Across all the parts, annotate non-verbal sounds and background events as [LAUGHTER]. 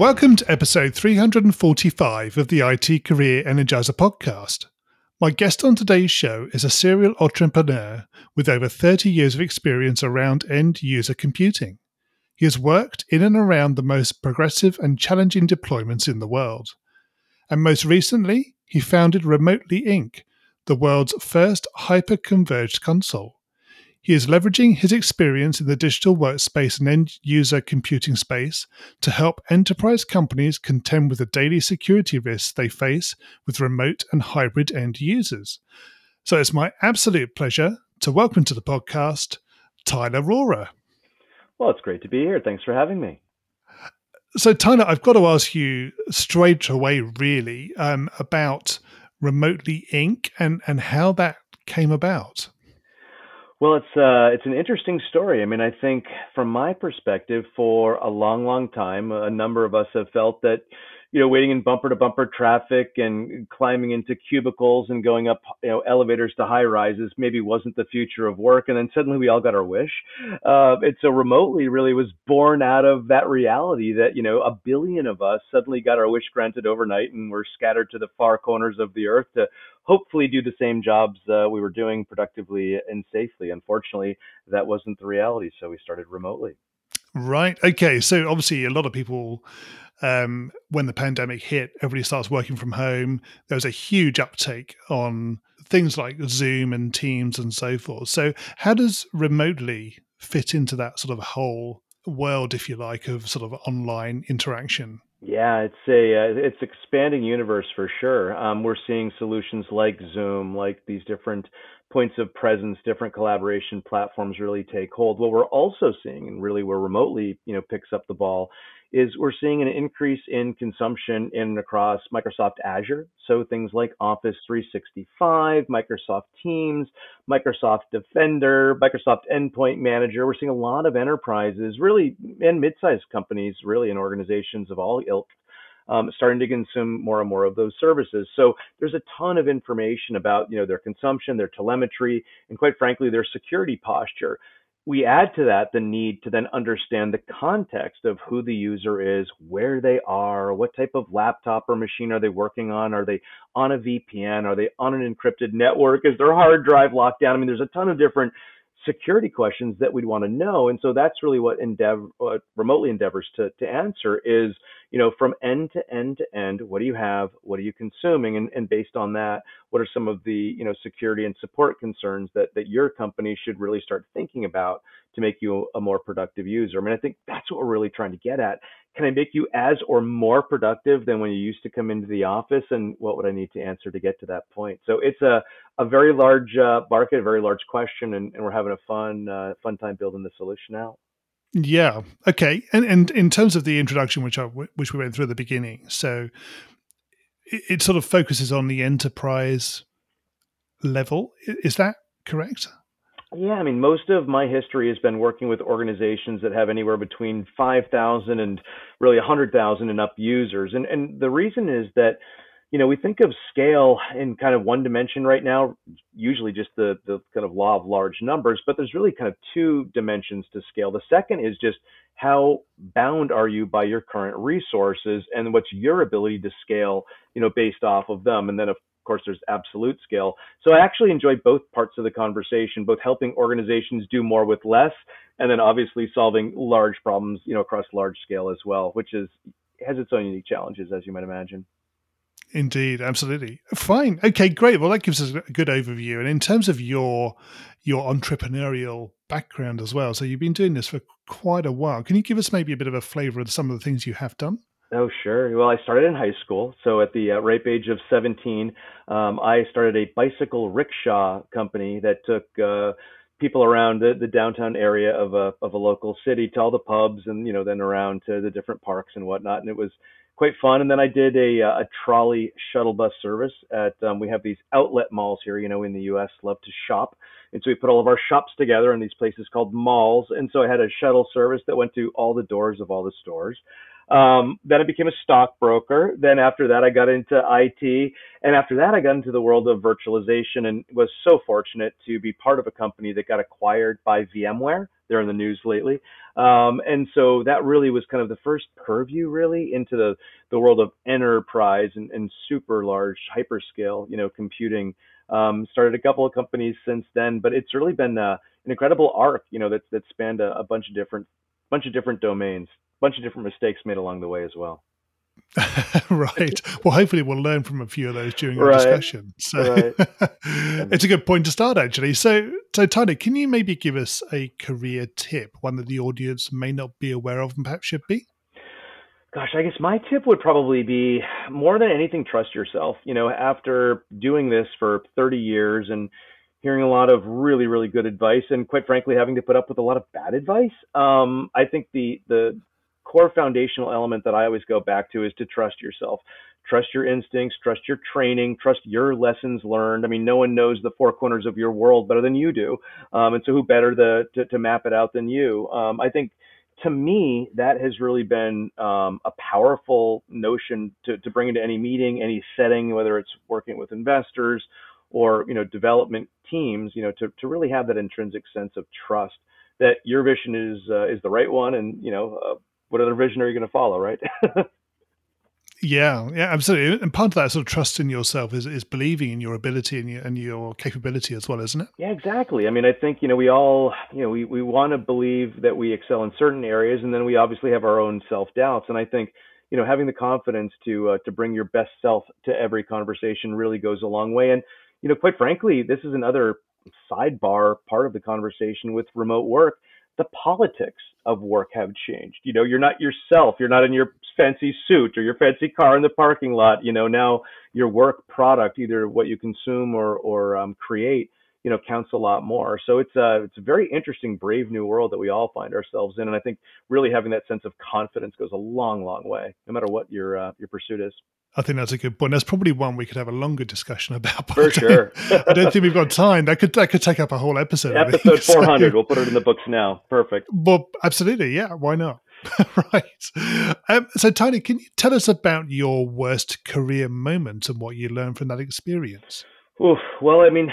Welcome to episode 345 of the IT Career Energizer podcast. My guest on today's show is a serial entrepreneur with over 30 years of experience around end user computing. He has worked in and around the most progressive and challenging deployments in the world. And most recently, he founded Remotely Inc., the world's first hyper converged console. He is leveraging his experience in the digital workspace and end user computing space to help enterprise companies contend with the daily security risks they face with remote and hybrid end users. So it's my absolute pleasure to welcome to the podcast Tyler Rohrer. Well, it's great to be here. Thanks for having me. So, Tyler, I've got to ask you straight away, really, um, about Remotely Inc. and, and how that came about. Well, it's uh, it's an interesting story. I mean, I think from my perspective, for a long, long time, a number of us have felt that you know, waiting in bumper to bumper traffic and climbing into cubicles and going up, you know, elevators to high rises maybe wasn't the future of work. And then suddenly we all got our wish. Uh, and so remotely really was born out of that reality that, you know, a billion of us suddenly got our wish granted overnight and were scattered to the far corners of the earth to hopefully do the same jobs uh, we were doing productively and safely. Unfortunately, that wasn't the reality. So we started remotely. Right. Okay. So obviously, a lot of people um, when the pandemic hit, everybody starts working from home. There was a huge uptake on things like Zoom and Teams and so forth. So, how does remotely fit into that sort of whole world, if you like, of sort of online interaction? Yeah, it's a uh, it's expanding universe for sure. Um, we're seeing solutions like Zoom, like these different points of presence, different collaboration platforms really take hold. What we're also seeing, and really where remotely you know picks up the ball, is we're seeing an increase in consumption in across Microsoft Azure. So things like Office 365, Microsoft Teams, Microsoft Defender, Microsoft Endpoint Manager. We're seeing a lot of enterprises, really, and mid-sized companies, really, and organizations of all ilk. Um, starting to consume more and more of those services. So there's a ton of information about, you know, their consumption, their telemetry, and quite frankly, their security posture we add to that the need to then understand the context of who the user is, where they are, what type of laptop or machine are they working on? Are they on a VPN? Are they on an encrypted network? Is their hard drive locked down? I mean, there's a ton of different security questions that we'd want to know. And so that's really what endeavor, what remotely endeavors to, to answer is, you know, from end to end to end, what do you have? What are you consuming? And, and based on that, what are some of the, you know, security and support concerns that, that your company should really start thinking about to make you a more productive user? I mean, I think that's what we're really trying to get at can I make you as or more productive than when you used to come into the office? And what would I need to answer to get to that point? So it's a, a very large uh, market, a very large question, and, and we're having a fun uh, fun time building the solution out. Yeah. Okay. And and in terms of the introduction, which I which we went through at the beginning, so it, it sort of focuses on the enterprise level. Is that correct? Yeah, I mean, most of my history has been working with organizations that have anywhere between 5,000 and really 100,000 and up users. And, and the reason is that, you know, we think of scale in kind of one dimension right now, usually just the, the kind of law of large numbers, but there's really kind of two dimensions to scale. The second is just how bound are you by your current resources and what's your ability to scale, you know, based off of them. And then, of course, there's absolute scale. So I actually enjoy both parts of the conversation, both helping organizations do more with less, and then obviously solving large problems, you know, across large scale as well, which is has its own unique challenges, as you might imagine. Indeed, absolutely. Fine. Okay, great. Well, that gives us a good overview. And in terms of your your entrepreneurial background as well, so you've been doing this for quite a while. Can you give us maybe a bit of a flavor of some of the things you have done? Oh, sure. Well, I started in high school. So at the uh, ripe age of 17, um, I started a bicycle rickshaw company that took uh, people around the, the downtown area of a, of a local city to all the pubs and, you know, then around to the different parks and whatnot. And it was quite fun. And then I did a, uh, a trolley shuttle bus service at, um, we have these outlet malls here, you know, in the U.S. love to shop. And so we put all of our shops together in these places called malls. And so I had a shuttle service that went to all the doors of all the stores. Um, then I became a stockbroker. Then after that, I got into IT. And after that, I got into the world of virtualization and was so fortunate to be part of a company that got acquired by VMware. They're in the news lately. Um, and so that really was kind of the first purview really into the, the world of enterprise and, and super large hyperscale, you know, computing. Um, started a couple of companies since then, but it's really been uh, an incredible arc, you know, that, that spanned a, a bunch of different, bunch of different domains bunch of different mistakes made along the way as well. [LAUGHS] right. Well, hopefully we'll learn from a few of those during our right. discussion. So right. [LAUGHS] it's a good point to start, actually. So, so Tyler, can you maybe give us a career tip, one that the audience may not be aware of and perhaps should be? Gosh, I guess my tip would probably be more than anything, trust yourself. You know, after doing this for 30 years and hearing a lot of really, really good advice, and quite frankly, having to put up with a lot of bad advice, um, I think the the core foundational element that I always go back to is to trust yourself. Trust your instincts, trust your training, trust your lessons learned. I mean, no one knows the four corners of your world better than you do. Um, and so, who better the, to, to map it out than you? Um, I think to me, that has really been um, a powerful notion to, to bring into any meeting, any setting, whether it's working with investors or you know development teams. You know, to, to really have that intrinsic sense of trust that your vision is uh, is the right one, and you know uh, what other vision are you going to follow, right? [LAUGHS] yeah, yeah, absolutely. And part of that sort of trust in yourself is, is believing in your ability and your, and your capability as well, isn't it? Yeah, exactly. I mean, I think, you know, we all, you know, we, we want to believe that we excel in certain areas and then we obviously have our own self doubts. And I think, you know, having the confidence to, uh, to bring your best self to every conversation really goes a long way. And, you know, quite frankly, this is another sidebar part of the conversation with remote work the politics of work have changed. You know, you're not yourself. You're not in your fancy suit or your fancy car in the parking lot. You know, now your work product, either what you consume or or um, create, you know, counts a lot more. So it's a it's a very interesting, brave new world that we all find ourselves in, and I think really having that sense of confidence goes a long, long way, no matter what your uh, your pursuit is. I think that's a good point. That's probably one we could have a longer discussion [LAUGHS] about. For I sure. [LAUGHS] I don't think we've got time. That could that could take up a whole episode. [LAUGHS] Episode four hundred. So, we'll put it in the books now. Perfect. Well, absolutely. Yeah. Why not? right. Um, so, Tyler, can you tell us about your worst career moment and what you learned from that experience? Oof. Well, I mean,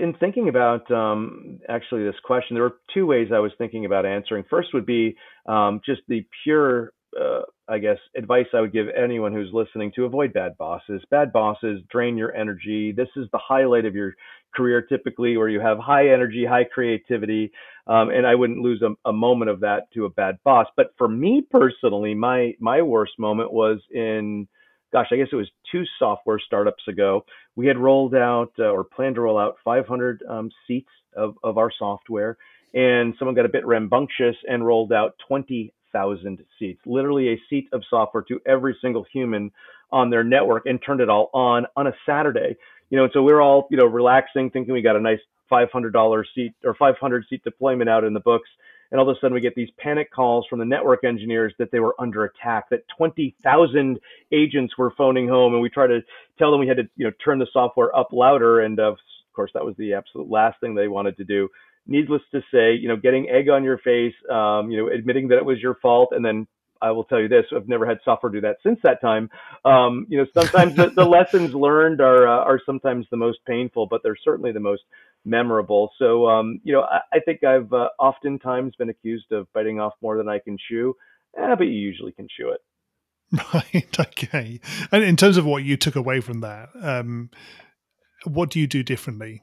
in thinking about um, actually this question, there were two ways I was thinking about answering. First would be um, just the pure uh, I guess, advice I would give anyone who's listening to avoid bad bosses. Bad bosses drain your energy. This is the highlight of your career typically, where you have high energy, high creativity, um, and I wouldn't lose a, a, moment of that to a bad boss. But for me personally, my my worst moment was in, gosh, I guess it was two software startups ago. We had rolled out uh, or planned to roll out 500 um, seats of of our software, and someone got a bit rambunctious and rolled out 20 thousand seats, literally a seat of software to every single human on their network, and turned it all on on a Saturday. You know, and so we're all you know relaxing, thinking we got a nice $500 seat or 500 seat deployment out in the books. And all of a sudden, we get these panic calls from the network engineers that they were under attack, that 20,000 agents were phoning home, and we try to tell them we had to, you know, turn the software up louder. And uh, of course, that was the absolute last thing they wanted to do needless to say, you know, getting egg on your face, um, you know, admitting that it was your fault, and then I will tell you this: I've never had software do that since that time. Um, you know, sometimes the, the, [LAUGHS] lessons learned are uh, are sometimes the most painful, but they're certainly the most memorable. So, um, you know, I, I think I've uh, oftentimes been accused of biting off more than I can chew, eh, but you usually can chew it. [LAUGHS] Right. Okay. And in terms of what you took away from that, um, what do you do differently?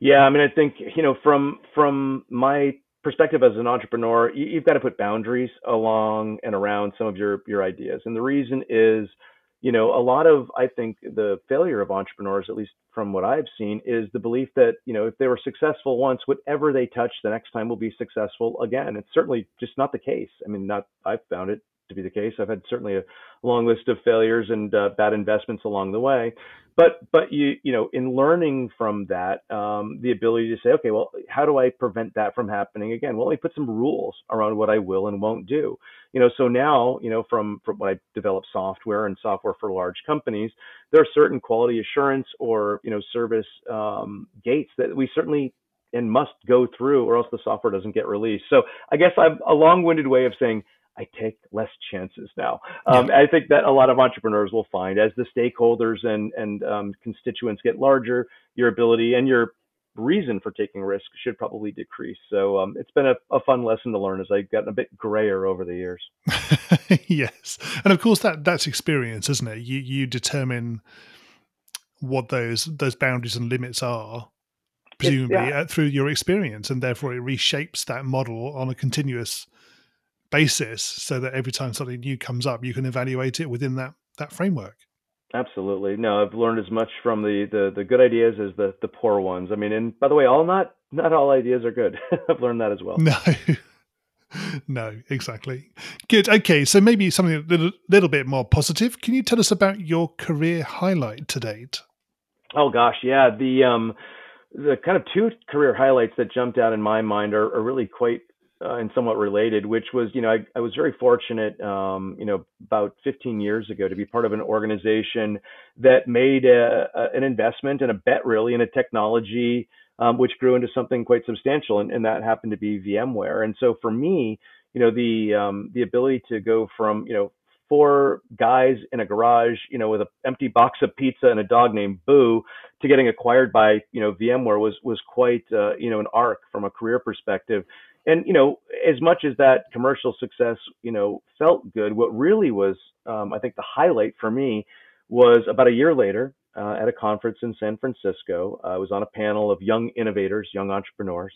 Yeah, I mean, I think you know from from my perspective as an entrepreneur, you, you've got to put boundaries along and around some of your your ideas, and the reason is, you know, a lot of I think the failure of entrepreneurs, at least from what I've seen, is the belief that you know if they were successful once, whatever they touch, the next time will be successful again. It's certainly just not the case. I mean, not I've found it to be the case. I've had certainly a long list of failures and uh, bad investments along the way. But but you you know in learning from that, um, the ability to say, okay, well, how do I prevent that from happening again? Well, let me put some rules around what I will and won't do. You know, so now you know from from when I develop software and software for large companies, there are certain quality assurance or you know service um, gates that we certainly and must go through, or else the software doesn't get released. So I guess I'm a long-winded way of saying I take less chances now. Um, yeah. I think that a lot of entrepreneurs will find as the stakeholders and and um, constituents get larger, your ability and your reason for taking risks should probably decrease. So um, it's been a, a, fun lesson to learn as I've gotten a bit grayer over the years. [LAUGHS] yes, and of course that that's experience, isn't it? You you determine what those those boundaries and limits are presumably yeah. Uh, through your experience and therefore it reshapes that model on a continuous basis so that every time something new comes up, you can evaluate it within that that framework. Absolutely. No, I've learned as much from the, the, the good ideas as the, the poor ones. I mean, and by the way, all not not all ideas are good. [LAUGHS] I've learned that as well. No. [LAUGHS] no, exactly. Good. Okay, so maybe something a little, little bit more positive. Can you tell us about your career highlight to date? Oh gosh, yeah. The um the kind of two career highlights that jumped out in my mind are, are really quite uh, and somewhat related, which was, you know, I, I was very fortunate, um, you know, about 15 years ago to be part of an organization that made a, a, an investment and a bet really in a technology um, which grew into something quite substantial, and, and, that happened to be VMware. And so for me, you know, the um, the ability to go from, you know, four guys in a garage, you know, with an empty box of pizza and a dog named Boo, to getting acquired by, you know, VMware was was quite, uh, you know, an arc from a career perspective and you know, as much as that commercial success, you know, felt good, what really was, um, I think, the highlight for me was about a year later uh, at a conference in San Francisco. Uh, I was on a panel of young innovators, young entrepreneurs,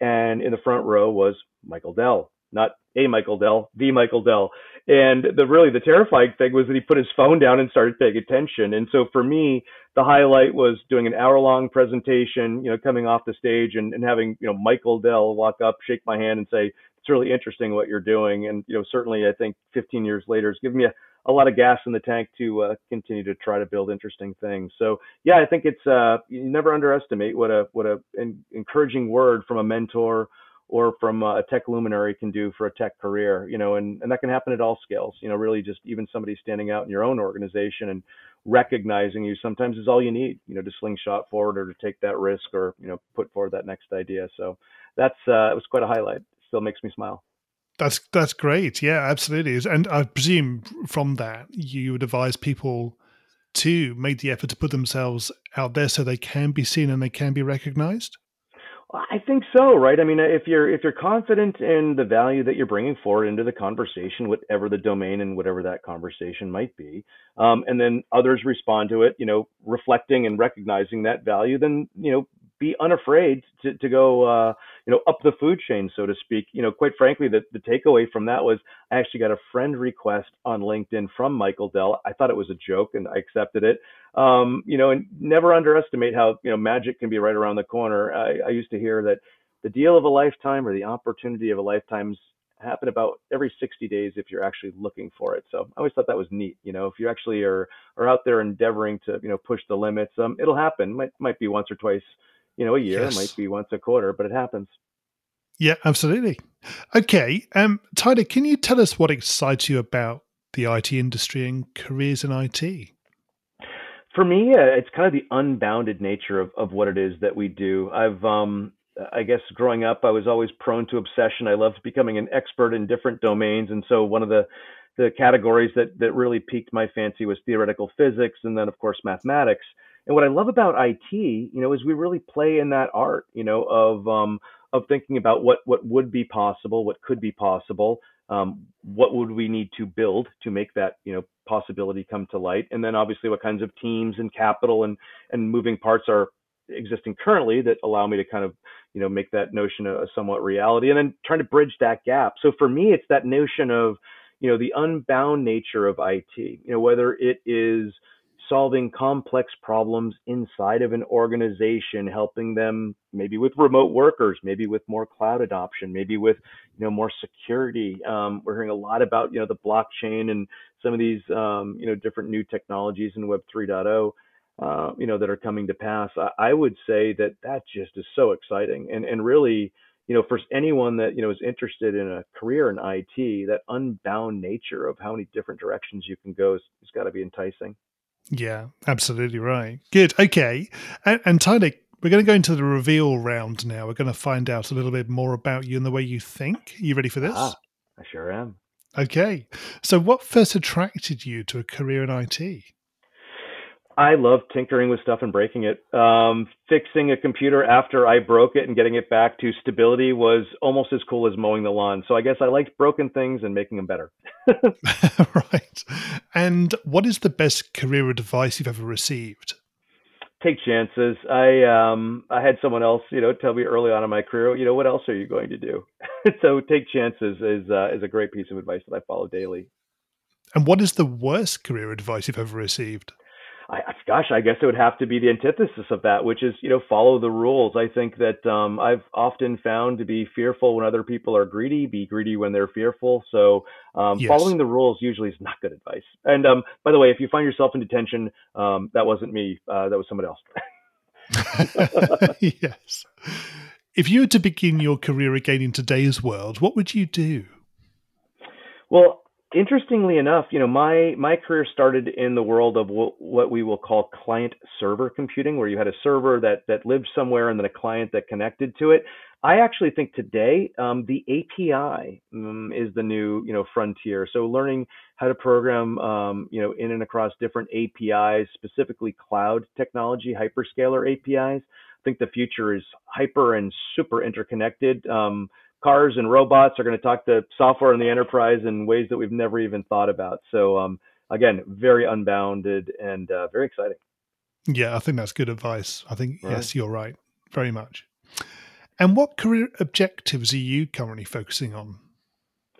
and in the front row was Michael Dell, not a Michael Dell, the Michael Dell. And the really the terrifying thing was that he put his phone down and started paying attention. And so for me, the highlight was doing an hour long presentation, you know, coming off the stage and, and having, you know, Michael Dell walk up, shake my hand and say, it's really interesting what you're doing. And, you know, certainly I think 15 years later has given me a, a lot of gas in the tank to uh, continue to try to build interesting things. So yeah, I think it's uh, you never underestimate what a what a an encouraging word from a mentor or from a tech luminary can do for a tech career, you know, and, and that can happen at all scales, you know, really just even somebody standing out in your own organization and recognizing you sometimes is all you need, you know, to slingshot forward or to take that risk or, you know, put forward that next idea. So that's, uh, it was quite a highlight. Still makes me smile. That's, that's great. Yeah, absolutely. And I presume from that you would advise people to make the effort to put themselves out there so they can be seen and they can be recognized. I think so, right? I mean, if you're if you're confident in the value that you're bringing forward into the conversation, whatever the domain and whatever that conversation might be, um, and then others respond to it, you know, reflecting and recognizing that value, then you know, be unafraid to, to go, uh, you know, up the food chain, so to speak. You know, quite frankly, the, the takeaway from that was I actually got a friend request on LinkedIn from Michael Dell. I thought it was a joke and I accepted it. Um, you know, and never underestimate how, you know, magic can be right around the corner. I, I used to hear that the deal of a lifetime or the opportunity of a lifetime's happen about every 60 days if you're actually looking for it. So I always thought that was neat. You know, if you actually are are out there endeavoring to you know push the limits, um, it'll happen. Might might be once or twice you know, a year. Yes. It might be once a quarter, but it happens. Yeah, absolutely. Okay, um, Tyler, can you tell us what excites you about the IT industry and careers in IT? For me, uh, it's kind of the unbounded nature of, of what it is that we do. I've, um, I guess, growing up, I was always prone to obsession. I loved becoming an expert in different domains, and so one of the the categories that that really piqued my fancy was theoretical physics, and then of course mathematics. And what I love about IT, you know, is we really play in that art, you know, of um, of thinking about what what would be possible, what could be possible, um, what would we need to build to make that you know possibility come to light, and then obviously what kinds of teams and capital and and moving parts are existing currently that allow me to kind of you know make that notion a, a somewhat reality, and then trying to bridge that gap. So for me, it's that notion of you know the unbound nature of IT. You know whether it is solving complex problems inside of an organization, helping them maybe with remote workers, maybe with more cloud adoption, maybe with you know more security. Um, we're hearing a lot about you know the blockchain and some of these um, you know different new technologies in Web 3.0. Uh, you know that are coming to pass. I, I would say that that just is so exciting and and really you know, for anyone that you know is interested in a career in IT, that unbound nature of how many different directions you can go has, has got to be enticing. Yeah, absolutely right. Good. Okay, and, and Tyler, we're going to go into the reveal round now. We're going to find out a little bit more about you and the way you think. Are you ready for this? Ah, I sure am. Okay. So, what first attracted you to a career in IT? I love tinkering with stuff and breaking it. Um, fixing a computer after I broke it and getting it back to stability was almost as cool as mowing the lawn. So I guess I liked broken things and making them better. [LAUGHS] [LAUGHS] right. And what is the best career advice you've ever received? Take chances. I um I had someone else, you know, tell me early on in my career, you know, what else are you going to do? [LAUGHS] so take chances is uh, is a great piece of advice that I follow daily. And what is the worst career advice you've ever received? I, gosh, I guess it would have to be the antithesis of that, which is, you know, follow the rules. I think that um, I've often found to be fearful when other people are greedy, be greedy when they're fearful. So um, yes. following the rules usually is not good advice. And um, by the way, if you find yourself in detention, um, that wasn't me. Uh, that was someone else. [LAUGHS] [LAUGHS] yes. If you were to begin your career again in today's world, what would you do? Well, interestingly enough, you know, my my career started in the world of w- what we will call client server computing, where you had a server that that lived somewhere and then a client that connected to it. I actually think today um, the API um, is the new you know frontier. So learning how to program um, you know in and across different APIs, specifically cloud technology, hyperscaler APIs. I think the future is hyper and super interconnected. Um, cars and robots are going to talk to software in the enterprise in ways that we've never even thought about. So um, again, very unbounded and uh, very exciting. Yeah, I think that's good advice. I think right. yes, you're right, very much. And what career objectives are you currently focusing on?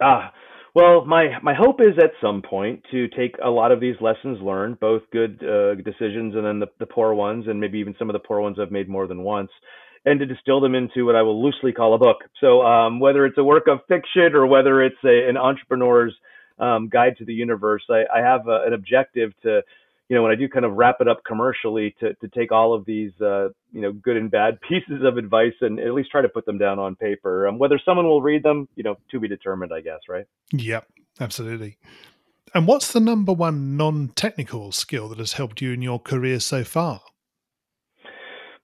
Ah, well, my my hope is at some point to take a lot of these lessons learned, both good uh, decisions and then the, the poor ones, and maybe even some of the poor ones I've made more than once, and to distill them into what I will loosely call a book. So um, whether it's a work of fiction or whether it's a, an entrepreneur's um, guide to the universe, I, I have a, an objective to, you know, when I do kind of wrap it up commercially, to to take all of these, uh, you know, good and bad [LAUGHS] pieces of advice and at least try to put them down on paper. Um, whether someone will read them, you know, to be determined, I guess, right? Yep, absolutely. And what's the number one non-technical skill that has helped you in your career so far?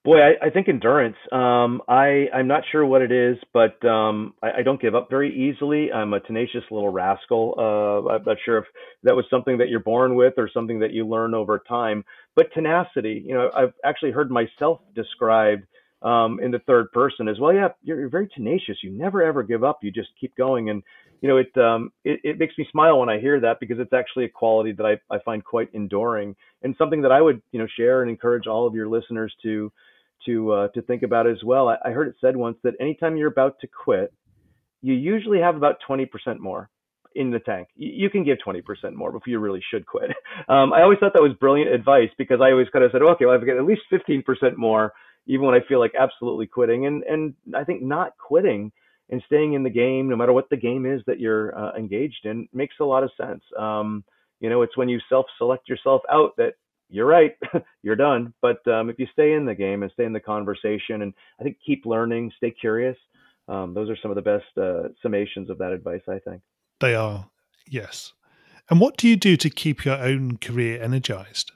Boy, I, I think endurance. Um, I I'm not sure what it is, but um, I, I don't give up very easily. I'm a tenacious little rascal. Uh, I'm not sure if that was something that you're born with or something that you learn over time. But tenacity. You know, I've actually heard myself described um, in the third person as well. Yeah, you're, you're very tenacious. You never ever give up. You just keep going. And you know, it, um, it it makes me smile when I hear that because it's actually a quality that I I find quite enduring and something that I would you know share and encourage all of your listeners to to uh, to think about as well. I, I heard it said once that anytime you're about to quit, you usually have about 20% more in the tank. You, can give 20% more before you really should quit. [LAUGHS] Um, I always thought that was brilliant advice because I always kind of said, okay, well, I've got at least 15% more, even when I feel like absolutely quitting. And and I think not quitting and staying in the game, no matter what the game is that you're uh, engaged in, makes a lot of sense. Um, you know, it's when you self-select yourself out that you're right, [LAUGHS] you're done. But um, if you stay in the game and stay in the conversation, and I think keep learning, stay curious, um, those are some of the best uh, summations of that advice. I think they are. Yes. And what do you do to keep your own career energized?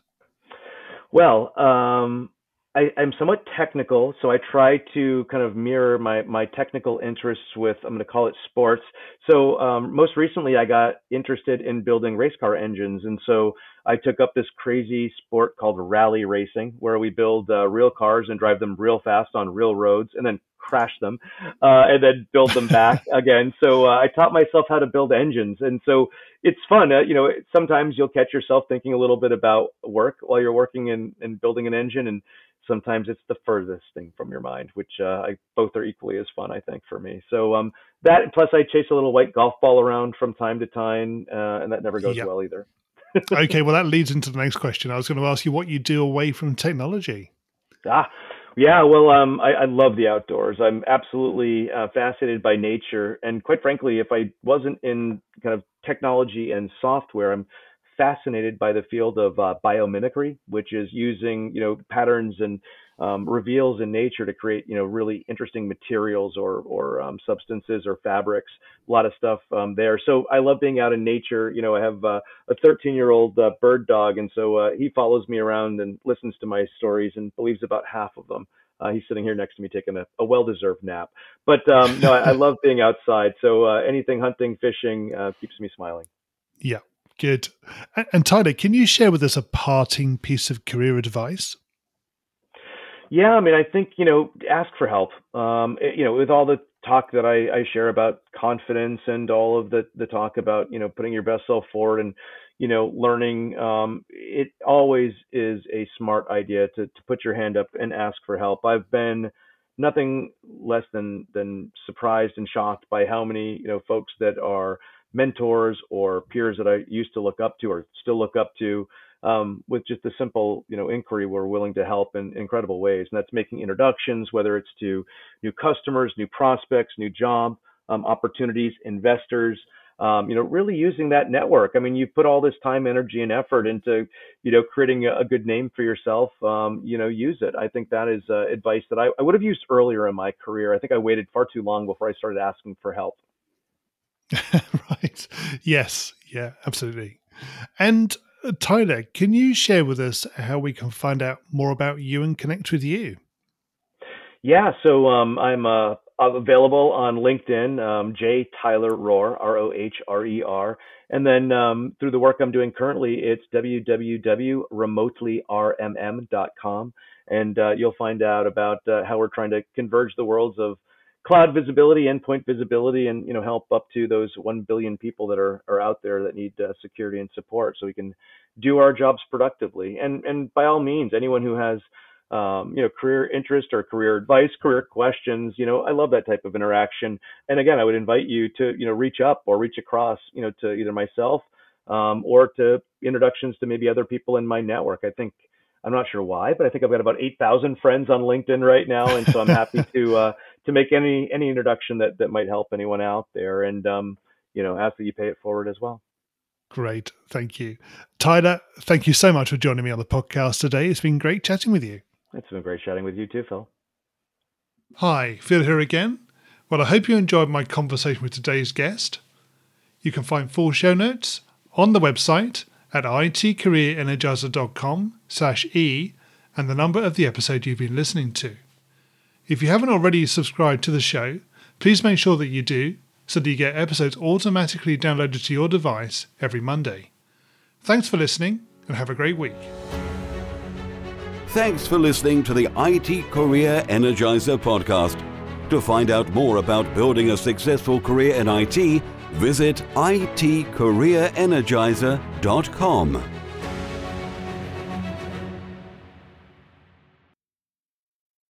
Well, um, I, am somewhat technical, so I try to kind of mirror my, my technical interests with, I'm going to call it sports. So um, most recently, I got interested in building race car engines. And so I took up this crazy sport called rally racing, where we build uh, real cars and drive them real fast on real roads and then crash them uh, and then build them [LAUGHS] back again. So uh, I taught myself how to build engines. And so it's fun. Uh, you know, sometimes you'll catch yourself thinking a little bit about work while you're working in, in building an engine. And sometimes it's the furthest thing from your mind, which uh, I, both are equally as fun, I think, for me. So um, that plus I chase a little white golf ball around from time to time, uh, and that never goes yep. well either. Okay, well, that leads into the next question. I was going to ask you what you do away from technology. Ah, yeah, well, um, I, I love the outdoors. I'm absolutely uh, fascinated by nature, and quite frankly, if I wasn't in kind of technology and software, I'm fascinated by the field of uh, biomimicry, which is using you know patterns and um, reveals in nature to create you know really interesting materials or or um, substances or fabrics. A lot of stuff um, there. So I love being out in nature. You know, I have uh, a 13 year old uh, bird dog, and so uh, he follows me around and listens to my stories and believes about half of them. Uh, he's sitting here next to me taking a, a well-deserved nap. But um, no, I, I, love being outside. So uh, anything hunting, fishing uh, keeps me smiling. Yeah, good. And, and Tyler, can you share with us a parting piece of career advice? Yeah, I mean, I think you know, ask for help. Um, it, you know, with all the talk that I, I share about confidence and all of the the talk about you know putting your best self forward and you know learning, um, it always is a smart idea to to put your hand up and ask for help. I've been nothing less than than surprised and shocked by how many you know folks that are mentors or peers that I used to look up to or still look up to um, with just a simple, you know, inquiry, we're willing to help in incredible ways. And that's making introductions, whether it's to new customers, new prospects, new job um, opportunities, investors. Um, you know, really using that network. I mean, you put all this time, energy, and effort into, you know, creating a, a good name for yourself. Um, you know, use it. I think that is uh, advice that I, I would have used earlier in my career. I think I waited far too long before I started asking for help. [LAUGHS] right. Yes. Yeah. Absolutely. And Tyler, can you share with us how we can find out more about you and connect with you? Yeah, so um, I'm uh, available on LinkedIn, um, J Tyler Rohrer, R O H R E R. And then um, through the work I'm doing currently, it's www.remotelyrmm.com. And uh, you'll find out about uh, how we're trying to converge the worlds of cloud visibility, endpoint visibility, and you know help up to those one billion people that are are out there that need uh, security and support, so we can do our jobs productively. And and by all means, anyone who has um, you know career interest or career advice, career questions, you know I love that type of interaction. And again, I would invite you to you know reach up or reach across, you know to either myself um, or to introductions to maybe other people in my network. I think I'm not sure why, but I think I've got about 8,000 friends on LinkedIn right now, and so I'm happy [LAUGHS] to uh, to make any any introduction that that might help anyone out there, and um, you know, ask that you pay it forward as well. Great, thank you, Tyler. Thank you so much for joining me on the podcast today. It's been great chatting with you. It's been great chatting with you too, Phil. Hi, Phil here again. Well, I hope you enjoyed my conversation with today's guest. You can find full show notes on the website at itcareerenergizer.com slash e and the number of the episode you've been listening to. If you haven't already subscribed to the show, please make sure that you do so that you get episodes automatically downloaded to your device every Monday. Thanks for listening and have a great week. Thanks for listening to the IT Career Energizer podcast. To find out more about building a successful career in IT, visit itcareerenergizer.com.